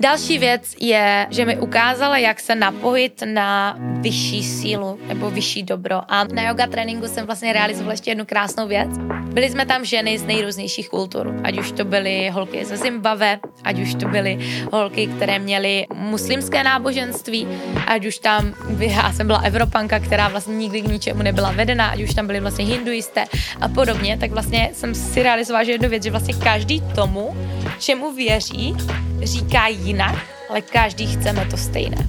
Další věc je, že mi ukázala, jak se napojit na vyšší sílu nebo vyšší dobro. A na yoga tréninku jsem vlastně realizovala ještě jednu krásnou věc. Byli jsme tam ženy z nejrůznějších kultur, ať už to byly holky ze Zimbabwe, ať už to byly holky, které měly muslimské náboženství, ať už tam, já jsem byla Evropanka, která vlastně nikdy k ničemu nebyla vedena, ať už tam byly vlastně hinduisté a podobně, tak vlastně jsem si realizovala že jednu věc, že vlastně každý tomu, čemu věří, říká jinak, ale každý chceme to stejné.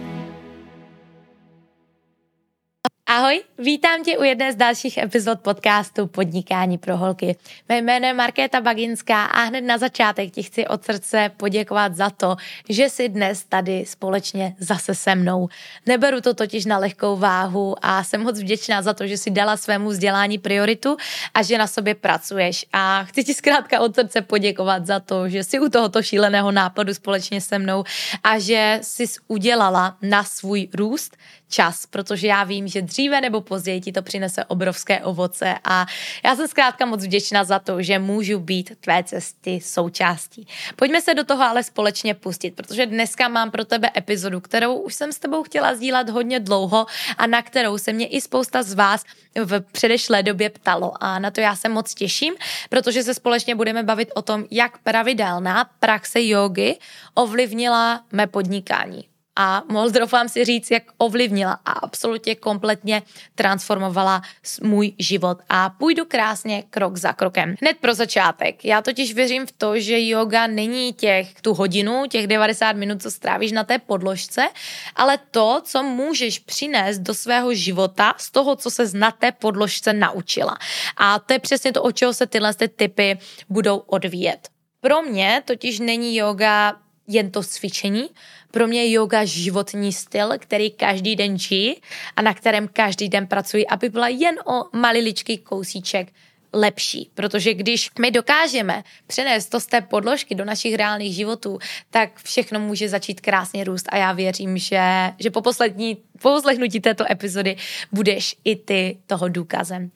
Ahoj, vítám tě u jedné z dalších epizod podcastu Podnikání pro holky. Mé jméno je Markéta Baginská a hned na začátek ti chci od srdce poděkovat za to, že jsi dnes tady společně zase se mnou. Neberu to totiž na lehkou váhu a jsem moc vděčná za to, že jsi dala svému vzdělání prioritu a že na sobě pracuješ. A chci ti zkrátka od srdce poděkovat za to, že jsi u tohoto šíleného nápadu společně se mnou a že jsi udělala na svůj růst čas, protože já vím, že dříve nebo později ti to přinese obrovské ovoce. A já jsem zkrátka moc vděčná za to, že můžu být tvé cesty součástí. Pojďme se do toho ale společně pustit, protože dneska mám pro tebe epizodu, kterou už jsem s tebou chtěla sdílet hodně dlouho a na kterou se mě i spousta z vás v předešlé době ptalo. A na to já se moc těším, protože se společně budeme bavit o tom, jak pravidelná praxe jogy ovlivnila mé podnikání a mohl doufám si říct, jak ovlivnila a absolutně kompletně transformovala můj život a půjdu krásně krok za krokem. Hned pro začátek. Já totiž věřím v to, že yoga není těch tu hodinu, těch 90 minut, co strávíš na té podložce, ale to, co můžeš přinést do svého života z toho, co se na té podložce naučila. A to je přesně to, od čeho se tyhle ty typy budou odvíjet. Pro mě totiž není yoga jen to cvičení. Pro mě je yoga životní styl, který každý den žijí a na kterém každý den pracuji, aby byla jen o maliličký kousíček lepší, protože když my dokážeme přenést to z té podložky do našich reálných životů, tak všechno může začít krásně růst a já věřím, že, že po poslední, po poslechnutí této epizody budeš i ty toho důkazem.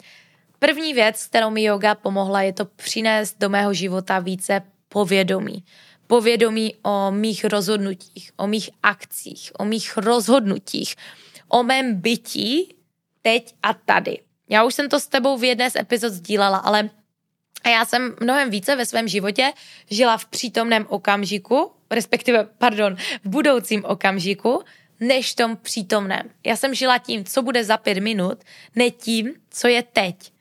První věc, kterou mi yoga pomohla, je to přinést do mého života více povědomí povědomí o mých rozhodnutích, o mých akcích, o mých rozhodnutích, o mém bytí teď a tady. Já už jsem to s tebou v jedné z epizod sdílela, ale já jsem mnohem více ve svém životě žila v přítomném okamžiku, respektive, pardon, v budoucím okamžiku, než v tom přítomném. Já jsem žila tím, co bude za pět minut, ne tím, co je teď.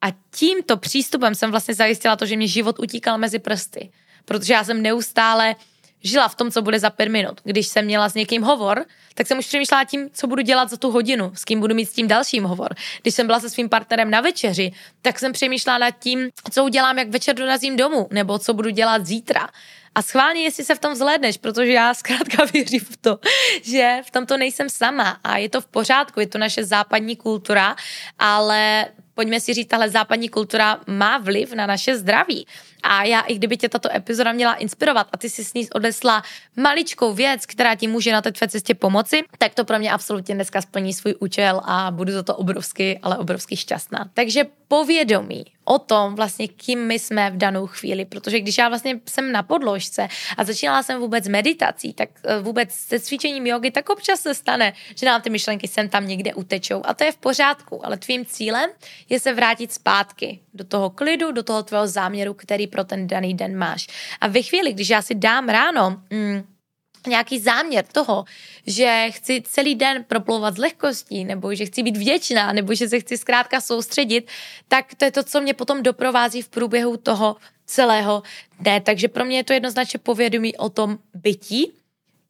A tímto přístupem jsem vlastně zajistila to, že mě život utíkal mezi prsty protože já jsem neustále žila v tom, co bude za pět minut. Když jsem měla s někým hovor, tak jsem už přemýšlela tím, co budu dělat za tu hodinu, s kým budu mít s tím dalším hovor. Když jsem byla se svým partnerem na večeři, tak jsem přemýšlela nad tím, co udělám, jak večer dorazím domů, nebo co budu dělat zítra. A schválně, jestli se v tom vzhledneš, protože já zkrátka věřím v to, že v tomto nejsem sama a je to v pořádku, je to naše západní kultura, ale pojďme si říct, tahle západní kultura má vliv na naše zdraví. A já, i kdyby tě tato epizoda měla inspirovat a ty si s ní odesla maličkou věc, která ti může na té tvé cestě pomoci, tak to pro mě absolutně dneska splní svůj účel a budu za to obrovsky, ale obrovsky šťastná. Takže povědomí o tom vlastně, kým my jsme v danou chvíli, protože když já vlastně jsem na podložce a začínala jsem vůbec meditací, tak eh, vůbec se cvičením jogy, tak občas se stane, že nám ty myšlenky sem tam někde utečou a to je v pořádku, ale tvým cílem je se vrátit zpátky do toho klidu, do toho tvého záměru, který pro ten daný den máš. A ve chvíli, když já si dám ráno mm, nějaký záměr toho, že chci celý den proplouvat s lehkostí, nebo že chci být vděčná, nebo že se chci zkrátka soustředit, tak to je to, co mě potom doprovází v průběhu toho celého dne. Takže pro mě je to jednoznačně povědomí o tom bytí,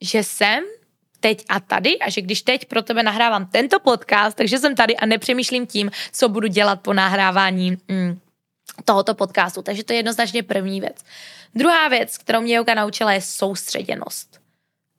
že jsem teď a tady a že když teď pro tebe nahrávám tento podcast, takže jsem tady a nepřemýšlím tím, co budu dělat po nahrávání mm, tohoto podcastu. Takže to je jednoznačně první věc. Druhá věc, kterou mě yoga naučila, je soustředěnost.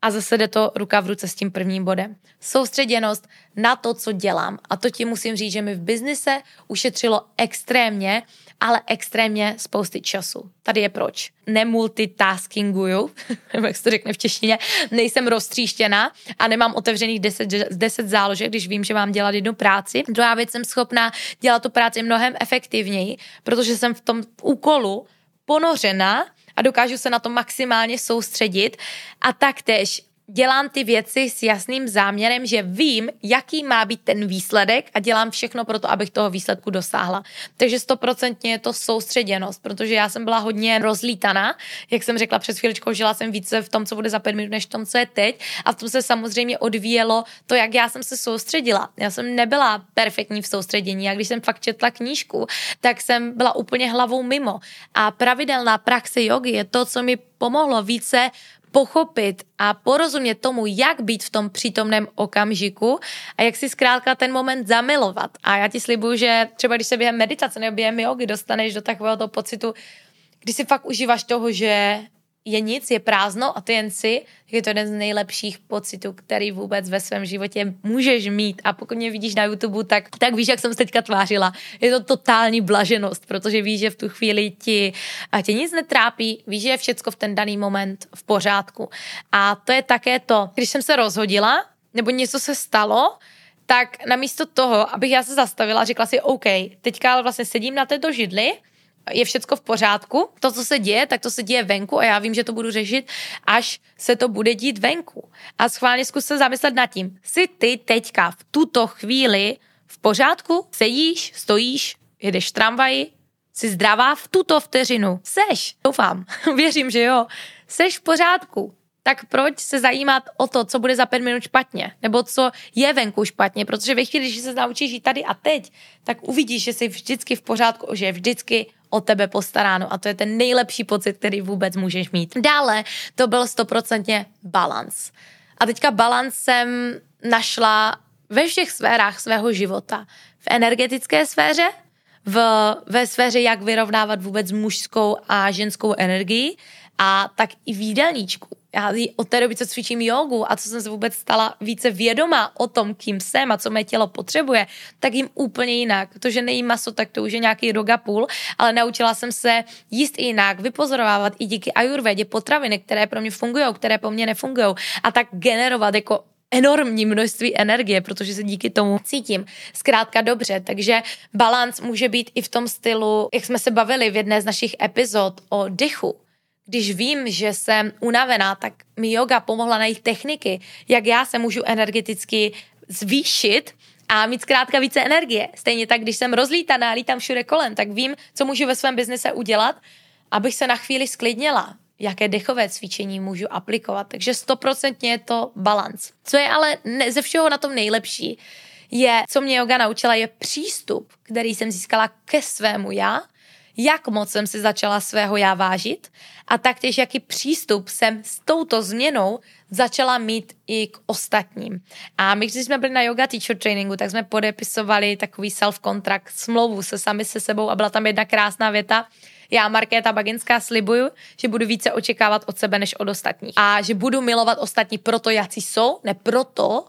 A zase jde to ruka v ruce s tím prvním bodem. Soustředěnost na to, co dělám. A to ti musím říct, že mi v biznise ušetřilo extrémně, ale extrémně spousty času. Tady je proč. Nemultitaskinguju, jak se to řekne v češtině, nejsem roztříštěná a nemám otevřených 10, 10 záložek, když vím, že mám dělat jednu práci. Druhá věc, jsem schopná dělat tu práci mnohem efektivněji, protože jsem v tom úkolu ponořena a dokážu se na to maximálně soustředit. A taktéž dělám ty věci s jasným záměrem, že vím, jaký má být ten výsledek a dělám všechno pro to, abych toho výsledku dosáhla. Takže stoprocentně je to soustředěnost, protože já jsem byla hodně rozlítaná, jak jsem řekla před chvíličkou, žila jsem více v tom, co bude za pět minut, než v tom, co je teď a v tom se samozřejmě odvíjelo to, jak já jsem se soustředila. Já jsem nebyla perfektní v soustředění a když jsem fakt četla knížku, tak jsem byla úplně hlavou mimo. A pravidelná praxe jogy je to, co mi pomohlo více pochopit a porozumět tomu, jak být v tom přítomném okamžiku a jak si zkrátka ten moment zamilovat. A já ti slibuju, že třeba když se během meditace nebo během jogy dostaneš do takového toho pocitu, kdy si fakt užíváš toho, že je nic, je prázdno a ty jen si, tak je to jeden z nejlepších pocitů, který vůbec ve svém životě můžeš mít. A pokud mě vidíš na YouTube, tak, tak víš, jak jsem se teďka tvářila. Je to totální blaženost, protože víš, že v tu chvíli ti a tě nic netrápí, víš, že je všecko v ten daný moment v pořádku. A to je také to, když jsem se rozhodila, nebo něco se stalo, tak namísto toho, abych já se zastavila řekla si, OK, teďka vlastně sedím na této židli, je všecko v pořádku. To, co se děje, tak to se děje venku a já vím, že to budu řešit, až se to bude dít venku. A schválně zkus se zamyslet nad tím. Jsi ty teďka v tuto chvíli v pořádku? Sedíš, stojíš, jedeš v tramvaji, jsi zdravá v tuto vteřinu. Seš, doufám, věřím, že jo. Seš v pořádku tak proč se zajímat o to, co bude za pět minut špatně, nebo co je venku špatně, protože ve chvíli, když se naučíš žít tady a teď, tak uvidíš, že jsi vždycky v pořádku, že je vždycky o tebe postaráno a to je ten nejlepší pocit, který vůbec můžeš mít. Dále to byl stoprocentně balans. A teďka balans jsem našla ve všech sférách svého života. V energetické sféře, v, ve sféře, jak vyrovnávat vůbec mužskou a ženskou energii, a tak i v jídelníčku já od té doby, co cvičím jogu a co jsem se vůbec stala více vědomá o tom, kým jsem a co mé tělo potřebuje, tak jim úplně jinak. To, že nejím maso, tak to už je nějaký rok a půl, ale naučila jsem se jíst jinak, vypozorovávat i díky ajurvedě potraviny, které pro mě fungují, které po mně nefungují a tak generovat jako enormní množství energie, protože se díky tomu cítím zkrátka dobře. Takže balans může být i v tom stylu, jak jsme se bavili v jedné z našich epizod o dechu když vím, že jsem unavená, tak mi yoga pomohla najít techniky, jak já se můžu energeticky zvýšit a mít zkrátka více energie. Stejně tak, když jsem rozlítaná, lítám všude kolem, tak vím, co můžu ve svém biznise udělat, abych se na chvíli sklidněla, jaké dechové cvičení můžu aplikovat. Takže stoprocentně je to balans. Co je ale ne, ze všeho na tom nejlepší, je, co mě yoga naučila, je přístup, který jsem získala ke svému já, jak moc jsem si začala svého já vážit a taktéž jaký přístup jsem s touto změnou začala mít i k ostatním. A my, když jsme byli na yoga teacher trainingu, tak jsme podepisovali takový self-contract, smlouvu se sami se sebou a byla tam jedna krásná věta, já, Markéta Baginská, slibuju, že budu více očekávat od sebe než od ostatních. A že budu milovat ostatní proto, jací jsou, ne proto,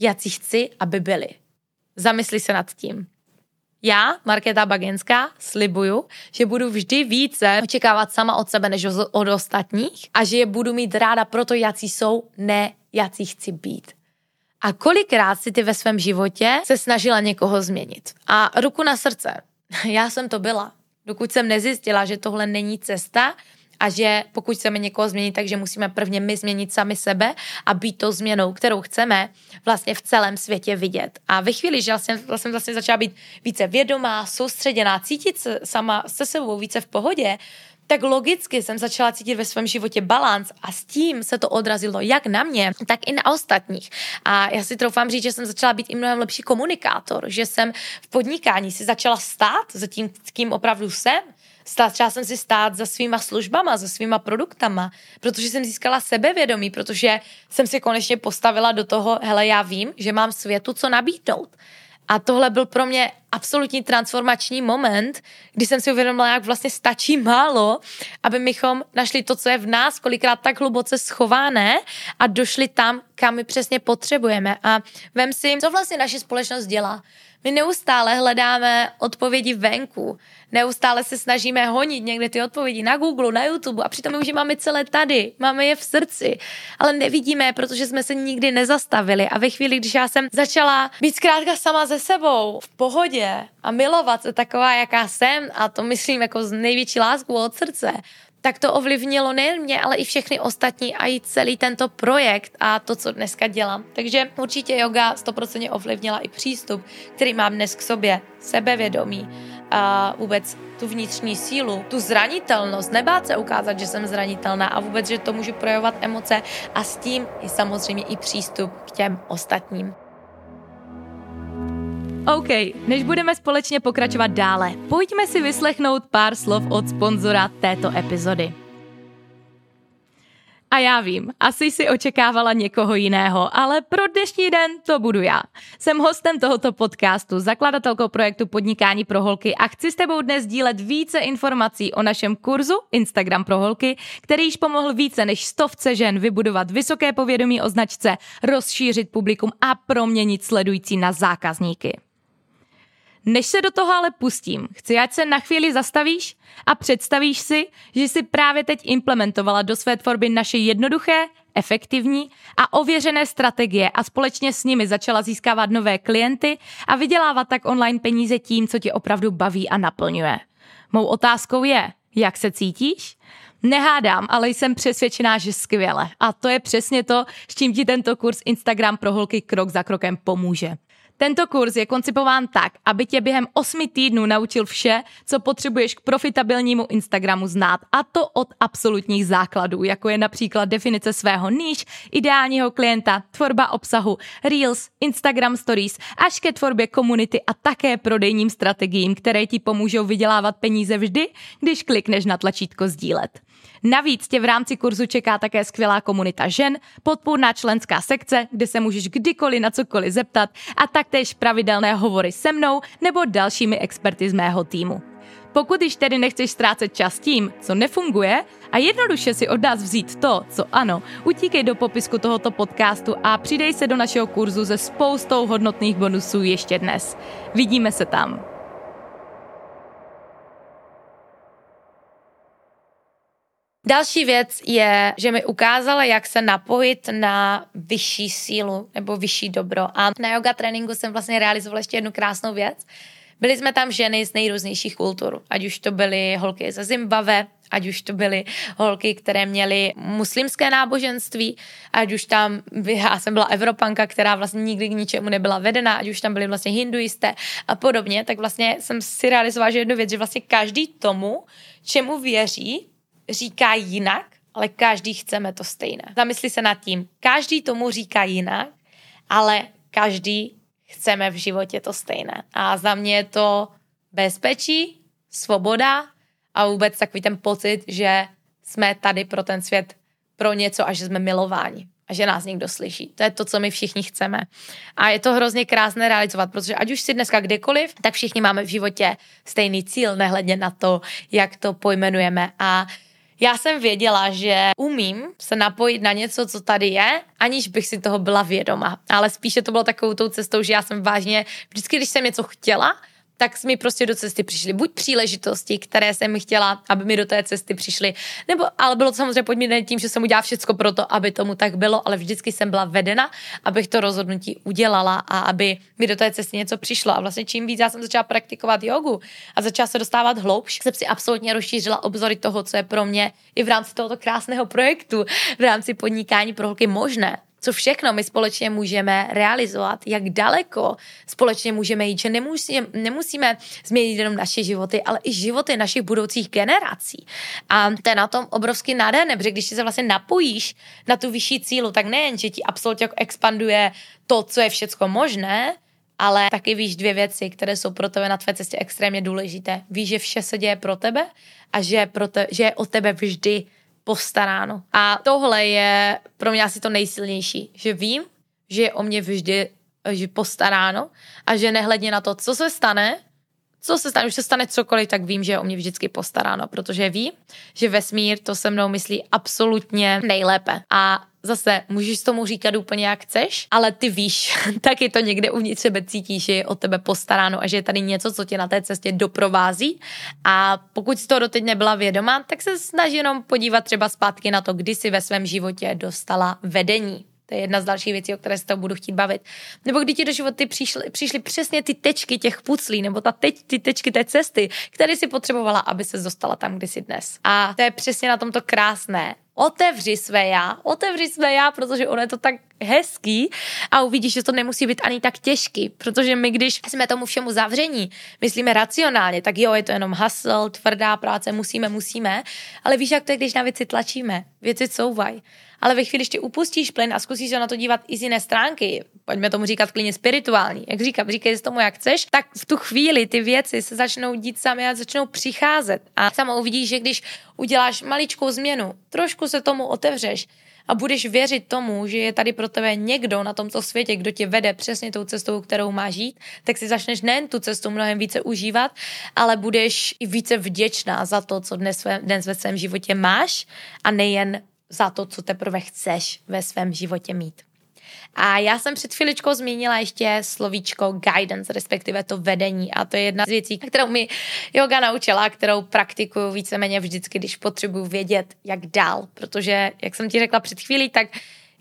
jací chci, aby byli. Zamysli se nad tím. Já, Markéta Bagenská, slibuju, že budu vždy více očekávat sama od sebe než od ostatních a že je budu mít ráda proto, jací jsou, ne jací chci být. A kolikrát si ty ve svém životě se snažila někoho změnit? A ruku na srdce, já jsem to byla. Dokud jsem nezjistila, že tohle není cesta, a že pokud chceme někoho změnit, takže musíme prvně my změnit sami sebe a být tou změnou, kterou chceme vlastně v celém světě vidět. A ve chvíli, že jsem vlastně, vlastně začala být více vědomá, soustředěná, cítit se sama se sebou více v pohodě, tak logicky jsem začala cítit ve svém životě balans a s tím se to odrazilo jak na mě, tak i na ostatních. A já si troufám říct, že jsem začala být i mnohem lepší komunikátor, že jsem v podnikání si začala stát za tím, kým opravdu jsem, Začala jsem si stát za svýma službama, za svýma produktama, protože jsem získala sebevědomí, protože jsem si konečně postavila do toho, hele, já vím, že mám světu co nabídnout. A tohle byl pro mě absolutní transformační moment, kdy jsem si uvědomila, jak vlastně stačí málo, aby mychom našli to, co je v nás, kolikrát tak hluboce schované a došli tam, kam my přesně potřebujeme. A vem si, co vlastně naše společnost dělá. My neustále hledáme odpovědi venku, neustále se snažíme honit někde ty odpovědi na Google, na YouTube a přitom my už je máme celé tady, máme je v srdci, ale nevidíme protože jsme se nikdy nezastavili. A ve chvíli, když já jsem začala být zkrátka sama ze sebou, v pohodě a milovat se taková, jaká jsem a to myslím jako z největší lásku od srdce, tak to ovlivnilo nejen mě, ale i všechny ostatní a i celý tento projekt a to, co dneska dělám. Takže určitě yoga 100% ovlivnila i přístup, který mám dnes k sobě, sebevědomí a vůbec tu vnitřní sílu, tu zranitelnost, nebát se ukázat, že jsem zranitelná a vůbec, že to můžu projevovat emoce a s tím je samozřejmě i přístup k těm ostatním. OK, než budeme společně pokračovat dále, pojďme si vyslechnout pár slov od sponzora této epizody. A já vím, asi si očekávala někoho jiného, ale pro dnešní den to budu já. Jsem hostem tohoto podcastu, zakladatelkou projektu Podnikání pro holky a chci s tebou dnes dílet více informací o našem kurzu Instagram pro holky, který již pomohl více než stovce žen vybudovat vysoké povědomí o značce, rozšířit publikum a proměnit sledující na zákazníky. Než se do toho ale pustím, chci, ať se na chvíli zastavíš a představíš si, že jsi právě teď implementovala do své tvorby naše jednoduché, efektivní a ověřené strategie a společně s nimi začala získávat nové klienty a vydělávat tak online peníze tím, co tě opravdu baví a naplňuje. Mou otázkou je, jak se cítíš? Nehádám, ale jsem přesvědčená, že skvěle. A to je přesně to, s čím ti tento kurz Instagram pro holky krok za krokem pomůže. Tento kurz je koncipován tak, aby tě během 8 týdnů naučil vše, co potřebuješ k profitabilnímu Instagramu znát, a to od absolutních základů, jako je například definice svého níž, ideálního klienta, tvorba obsahu, Reels, Instagram Stories, až ke tvorbě komunity a také prodejním strategiím, které ti pomůžou vydělávat peníze vždy, když klikneš na tlačítko sdílet. Navíc tě v rámci kurzu čeká také skvělá komunita žen, podpůrná členská sekce, kde se můžeš kdykoliv na cokoliv zeptat a taktéž pravidelné hovory se mnou nebo dalšími experty z mého týmu. Pokud již tedy nechceš ztrácet čas tím, co nefunguje a jednoduše si od nás vzít to, co ano, utíkej do popisku tohoto podcastu a přidej se do našeho kurzu se spoustou hodnotných bonusů ještě dnes. Vidíme se tam. Další věc je, že mi ukázala, jak se napojit na vyšší sílu nebo vyšší dobro. A na yoga tréninku jsem vlastně realizovala ještě jednu krásnou věc. Byli jsme tam ženy z nejrůznějších kultur, ať už to byly holky ze Zimbabwe, ať už to byly holky, které měly muslimské náboženství, ať už tam, já jsem byla Evropanka, která vlastně nikdy k ničemu nebyla vedena, ať už tam byly vlastně hinduisté a podobně, tak vlastně jsem si realizovala že jednu věc, že vlastně každý tomu, čemu věří, říká jinak, ale každý chceme to stejné. Zamysli se nad tím. Každý tomu říká jinak, ale každý chceme v životě to stejné. A za mě je to bezpečí, svoboda a vůbec takový ten pocit, že jsme tady pro ten svět pro něco a že jsme milováni a že nás někdo slyší. To je to, co my všichni chceme. A je to hrozně krásné realizovat, protože ať už si dneska kdekoliv, tak všichni máme v životě stejný cíl, nehledně na to, jak to pojmenujeme. A já jsem věděla, že umím se napojit na něco, co tady je, aniž bych si toho byla vědoma. Ale spíše to bylo takovou tou cestou, že já jsem vážně, vždycky, když jsem něco chtěla, tak mi prostě do cesty přišly buď příležitosti, které jsem chtěla, aby mi do té cesty přišly, nebo ale bylo to samozřejmě podmíněné tím, že jsem udělala všechno pro to, aby tomu tak bylo, ale vždycky jsem byla vedena, abych to rozhodnutí udělala a aby mi do té cesty něco přišlo. A vlastně čím víc já jsem začala praktikovat jogu a začala se dostávat hloubš, jsem si absolutně rozšířila obzory toho, co je pro mě i v rámci tohoto krásného projektu, v rámci podnikání pro holky možné co všechno my společně můžeme realizovat, jak daleko společně můžeme jít, že nemusíme, nemusíme změnit jenom naše životy, ale i životy našich budoucích generací. A to je na tom obrovský nádherné, protože když se vlastně napojíš na tu vyšší cílu, tak nejen, že ti absolutně jako expanduje to, co je všecko možné, ale taky víš dvě věci, které jsou pro tebe na tvé cestě extrémně důležité. Víš, že vše se děje pro tebe a že, pro te, že je o tebe vždy postaráno. A tohle je pro mě asi to nejsilnější, že vím, že je o mě vždy že postaráno a že nehledně na to, co se stane, co se stane, už se stane cokoliv, tak vím, že je o mě vždycky postaráno, protože vím, že vesmír to se mnou myslí absolutně nejlépe. A zase můžeš tomu říkat úplně jak chceš, ale ty víš, taky to někde uvnitř sebe cítíš, že je o tebe postaráno a že je tady něco, co tě na té cestě doprovází. A pokud jsi to doteď nebyla vědomá, tak se snaží jenom podívat třeba zpátky na to, kdy jsi ve svém životě dostala vedení. To je jedna z dalších věcí, o které se to budu chtít bavit. Nebo kdy ti do životy přišly, přišly přesně ty tečky těch puclí, nebo ta teď, ty tečky té cesty, které si potřebovala, aby se dostala tam, kde jsi dnes. A to je přesně na tomto krásné otevři své já, otevři své já, protože ono je to tak hezký a uvidíš, že to nemusí být ani tak těžký, protože my, když jsme tomu všemu zavření, myslíme racionálně, tak jo, je to jenom hustle, tvrdá práce, musíme, musíme, ale víš, jak to je, když na věci tlačíme, věci couvají. Ale ve chvíli, když ty upustíš plyn a zkusíš se na to dívat i z jiné stránky, pojďme tomu říkat klidně spirituální, jak říkám, říkej si tomu, jak chceš, tak v tu chvíli ty věci se začnou dít sami a začnou přicházet. A sama uvidíš, že když uděláš maličkou změnu, trošku se tomu otevřeš, a budeš věřit tomu, že je tady pro tebe někdo na tomto světě, kdo tě vede přesně tou cestou, kterou máš jít, tak si začneš nejen tu cestu mnohem více užívat, ale budeš i více vděčná za to, co dnes, dnes ve svém životě máš a nejen za to, co teprve chceš ve svém životě mít. A já jsem před chviličkou zmínila ještě slovíčko guidance, respektive to vedení. A to je jedna z věcí, kterou mi yoga naučila, kterou praktikuju víceméně vždycky, když potřebuji vědět, jak dál. Protože, jak jsem ti řekla před chvílí, tak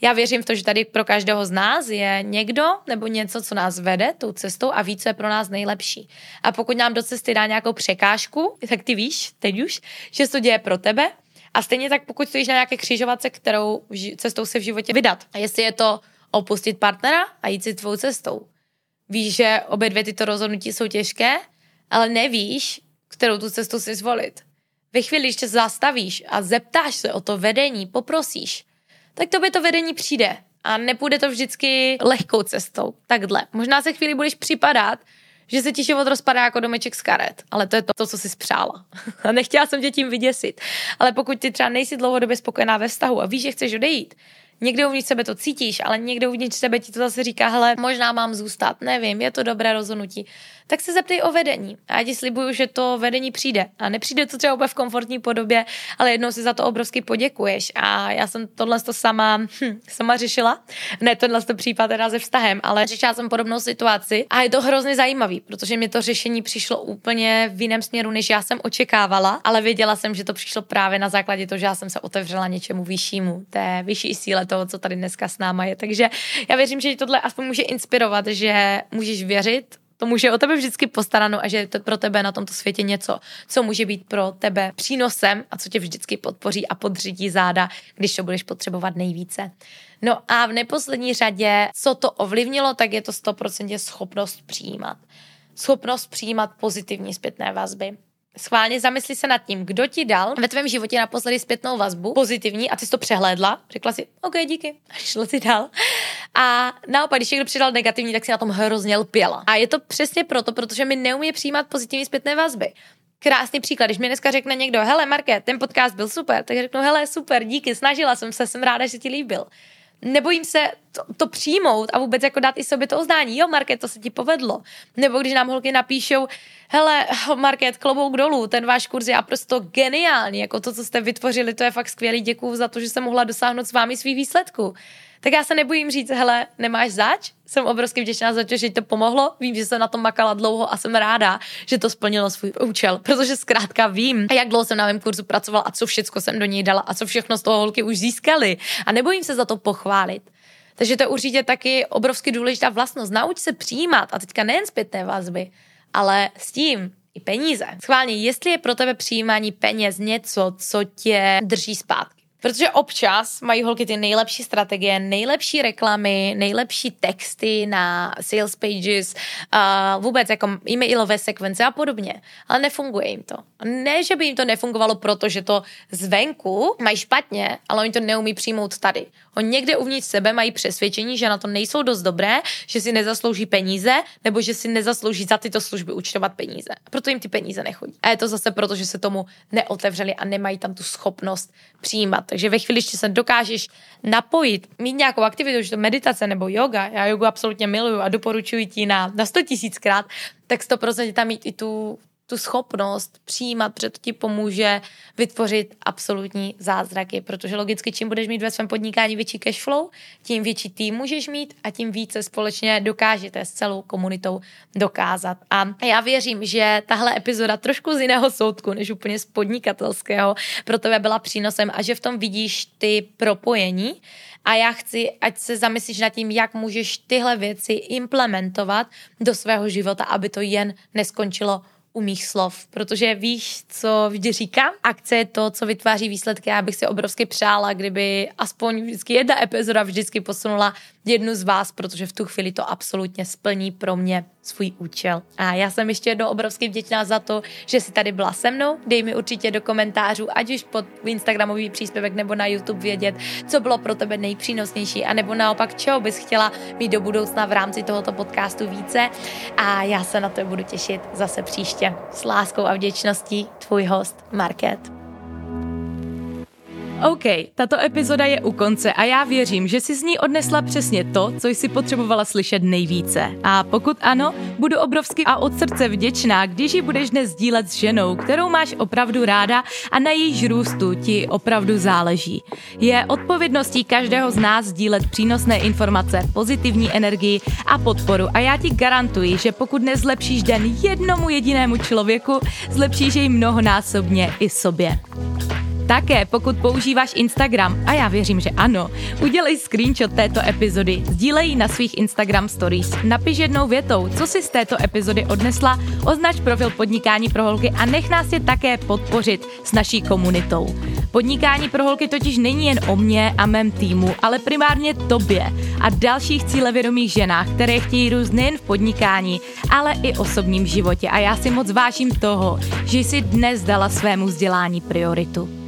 já věřím v to, že tady pro každého z nás je někdo nebo něco, co nás vede tou cestou a ví, co je pro nás nejlepší. A pokud nám do cesty dá nějakou překážku, tak ty víš, teď už, že se to děje pro tebe. A stejně tak, pokud stojíš na nějaké křižovatce, kterou cestou se v životě vydat. A jestli je to opustit partnera a jít si tvou cestou. Víš, že obě dvě tyto rozhodnutí jsou těžké, ale nevíš, kterou tu cestu si zvolit. Ve chvíli, když se zastavíš a zeptáš se o to vedení, poprosíš, tak to by to vedení přijde. A nepůjde to vždycky lehkou cestou. Takhle. Možná se chvíli budeš připadat, že se ti život rozpadá jako domeček z karet, ale to je to, to co jsi spřála. a nechtěla jsem tě tím vyděsit. Ale pokud ty třeba nejsi dlouhodobě spokojená ve vztahu a víš, že chceš odejít, Někde uvnitř sebe to cítíš, ale někde uvnitř sebe ti to zase říká, hele, možná mám zůstat, nevím, je to dobré rozhodnutí. Tak se zeptej o vedení. A já ti slibuju, že to vedení přijde. A nepřijde to třeba úplně v komfortní podobě, ale jednou si za to obrovsky poděkuješ. A já jsem tohle to sama, hm, sama řešila. Ne tenhle to případ teda se vztahem, ale řešila jsem podobnou situaci. A je to hrozně zajímavý, protože mi to řešení přišlo úplně v jiném směru, než já jsem očekávala, ale věděla jsem, že to přišlo právě na základě toho, že já jsem se otevřela něčemu vyššímu, té vyšší síle toho, co tady dneska s náma je. Takže já věřím, že tohle aspoň může inspirovat, že můžeš věřit tomu, že o tebe vždycky postaráno a že je to pro tebe na tomto světě něco, co může být pro tebe přínosem a co tě vždycky podpoří a podřídí záda, když to budeš potřebovat nejvíce. No a v neposlední řadě, co to ovlivnilo, tak je to 100% schopnost přijímat. Schopnost přijímat pozitivní zpětné vazby. Schválně zamysli se nad tím, kdo ti dal ve tvém životě naposledy zpětnou vazbu, pozitivní, a ty jsi to přehlédla, řekla si, OK, díky, a šlo si dál. A naopak, když někdo přidal negativní, tak si na tom hrozně lpěla. A je to přesně proto, protože mi neumí přijímat pozitivní zpětné vazby. Krásný příklad, když mi dneska řekne někdo, hele Marke, ten podcast byl super, tak řeknu, hele, super, díky, snažila jsem se, jsem ráda, že ti líbil nebojím se to, to přijmout a vůbec jako dát i sobě to oznání. Jo, Market, to se ti povedlo. Nebo když nám holky napíšou, hele, Market, klobouk dolů, ten váš kurz je naprosto geniální, jako to, co jste vytvořili, to je fakt skvělý, děkuju za to, že jsem mohla dosáhnout s vámi svých výsledků. Tak já se nebojím říct, hele, nemáš zač? Jsem obrovsky vděčná za to, že to pomohlo. Vím, že jsem na tom makala dlouho a jsem ráda, že to splnilo svůj účel, protože zkrátka vím, jak dlouho jsem na mém kurzu pracovala a co všechno jsem do něj dala a co všechno z toho holky už získali. A nebojím se za to pochválit. Takže to je určitě taky obrovsky důležitá vlastnost. Nauč se přijímat a teďka nejen zpětné vazby, ale s tím i peníze. Schválně, jestli je pro tebe přijímání peněz něco, co tě drží zpátky Protože občas mají holky ty nejlepší strategie, nejlepší reklamy, nejlepší texty na sales pages, uh, vůbec jako e-mailové sekvence a podobně. Ale nefunguje jim to. Ne, že by jim to nefungovalo, protože to zvenku mají špatně, ale oni to neumí přijmout tady. Oni někde uvnitř sebe mají přesvědčení, že na to nejsou dost dobré, že si nezaslouží peníze, nebo že si nezaslouží za tyto služby účtovat peníze. Proto jim ty peníze nechodí. A je to zase proto, že se tomu neotevřeli a nemají tam tu schopnost přijímat. Takže ve chvíli, že se dokážeš napojit, mít nějakou aktivitu, že to meditace nebo yoga, já jogu absolutně miluju a doporučuji ti na, na 100 tisíckrát, tak 100% tam mít i tu tu schopnost přijímat, protože to ti pomůže vytvořit absolutní zázraky, protože logicky čím budeš mít ve svém podnikání větší cash flow, tím větší tým můžeš mít a tím více společně dokážete s celou komunitou dokázat. A já věřím, že tahle epizoda trošku z jiného soudku, než úplně z podnikatelského, pro tebe byla přínosem a že v tom vidíš ty propojení, a já chci, ať se zamyslíš nad tím, jak můžeš tyhle věci implementovat do svého života, aby to jen neskončilo u mých slov, protože víš, co vždy říkám? Akce je to, co vytváří výsledky. Já bych si obrovsky přála, kdyby aspoň vždycky jedna epizoda vždycky posunula jednu z vás, protože v tu chvíli to absolutně splní pro mě svůj účel. A já jsem ještě jednou obrovsky vděčná za to, že jsi tady byla se mnou. Dej mi určitě do komentářů, ať už pod Instagramový příspěvek nebo na YouTube vědět, co bylo pro tebe nejpřínosnější, anebo naopak, čeho bys chtěla mít do budoucna v rámci tohoto podcastu více. A já se na to budu těšit zase příště. S láskou a vděčností tvůj host Market. OK, tato epizoda je u konce a já věřím, že si z ní odnesla přesně to, co jsi potřebovala slyšet nejvíce. A pokud ano, budu obrovsky a od srdce vděčná, když ji budeš dnes sdílet s ženou, kterou máš opravdu ráda a na jejíž růstu ti opravdu záleží. Je odpovědností každého z nás sdílet přínosné informace, pozitivní energii a podporu a já ti garantuji, že pokud nezlepšíš den jednomu jedinému člověku, zlepšíš jej mnohonásobně i sobě. Také pokud používáš Instagram, a já věřím, že ano, udělej screenshot této epizody, sdílej na svých Instagram stories, napiš jednou větou, co si z této epizody odnesla, označ profil Podnikání pro holky a nech nás je také podpořit s naší komunitou. Podnikání pro holky totiž není jen o mně a mém týmu, ale primárně tobě a dalších cílevědomých ženách, které chtějí růst nejen v podnikání, ale i osobním životě. A já si moc vážím toho, že jsi dnes dala svému vzdělání prioritu.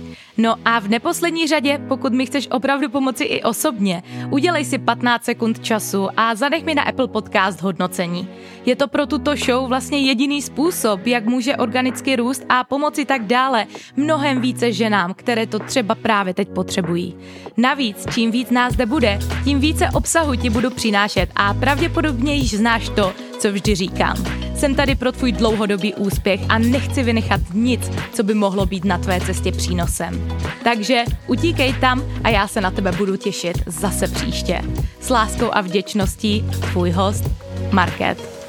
No a v neposlední řadě, pokud mi chceš opravdu pomoci i osobně, udělej si 15 sekund času a zanech mi na Apple Podcast hodnocení. Je to pro tuto show vlastně jediný způsob, jak může organicky růst a pomoci tak dále mnohem více ženám, které to třeba právě teď potřebují. Navíc, čím víc nás zde bude, tím více obsahu ti budu přinášet a pravděpodobně již znáš to, co vždy říkám. Jsem tady pro tvůj dlouhodobý úspěch a nechci vynechat nic, co by mohlo být na tvé cestě přínosem. Takže utíkej tam a já se na tebe budu těšit zase příště. S láskou a vděčností tvůj host Market.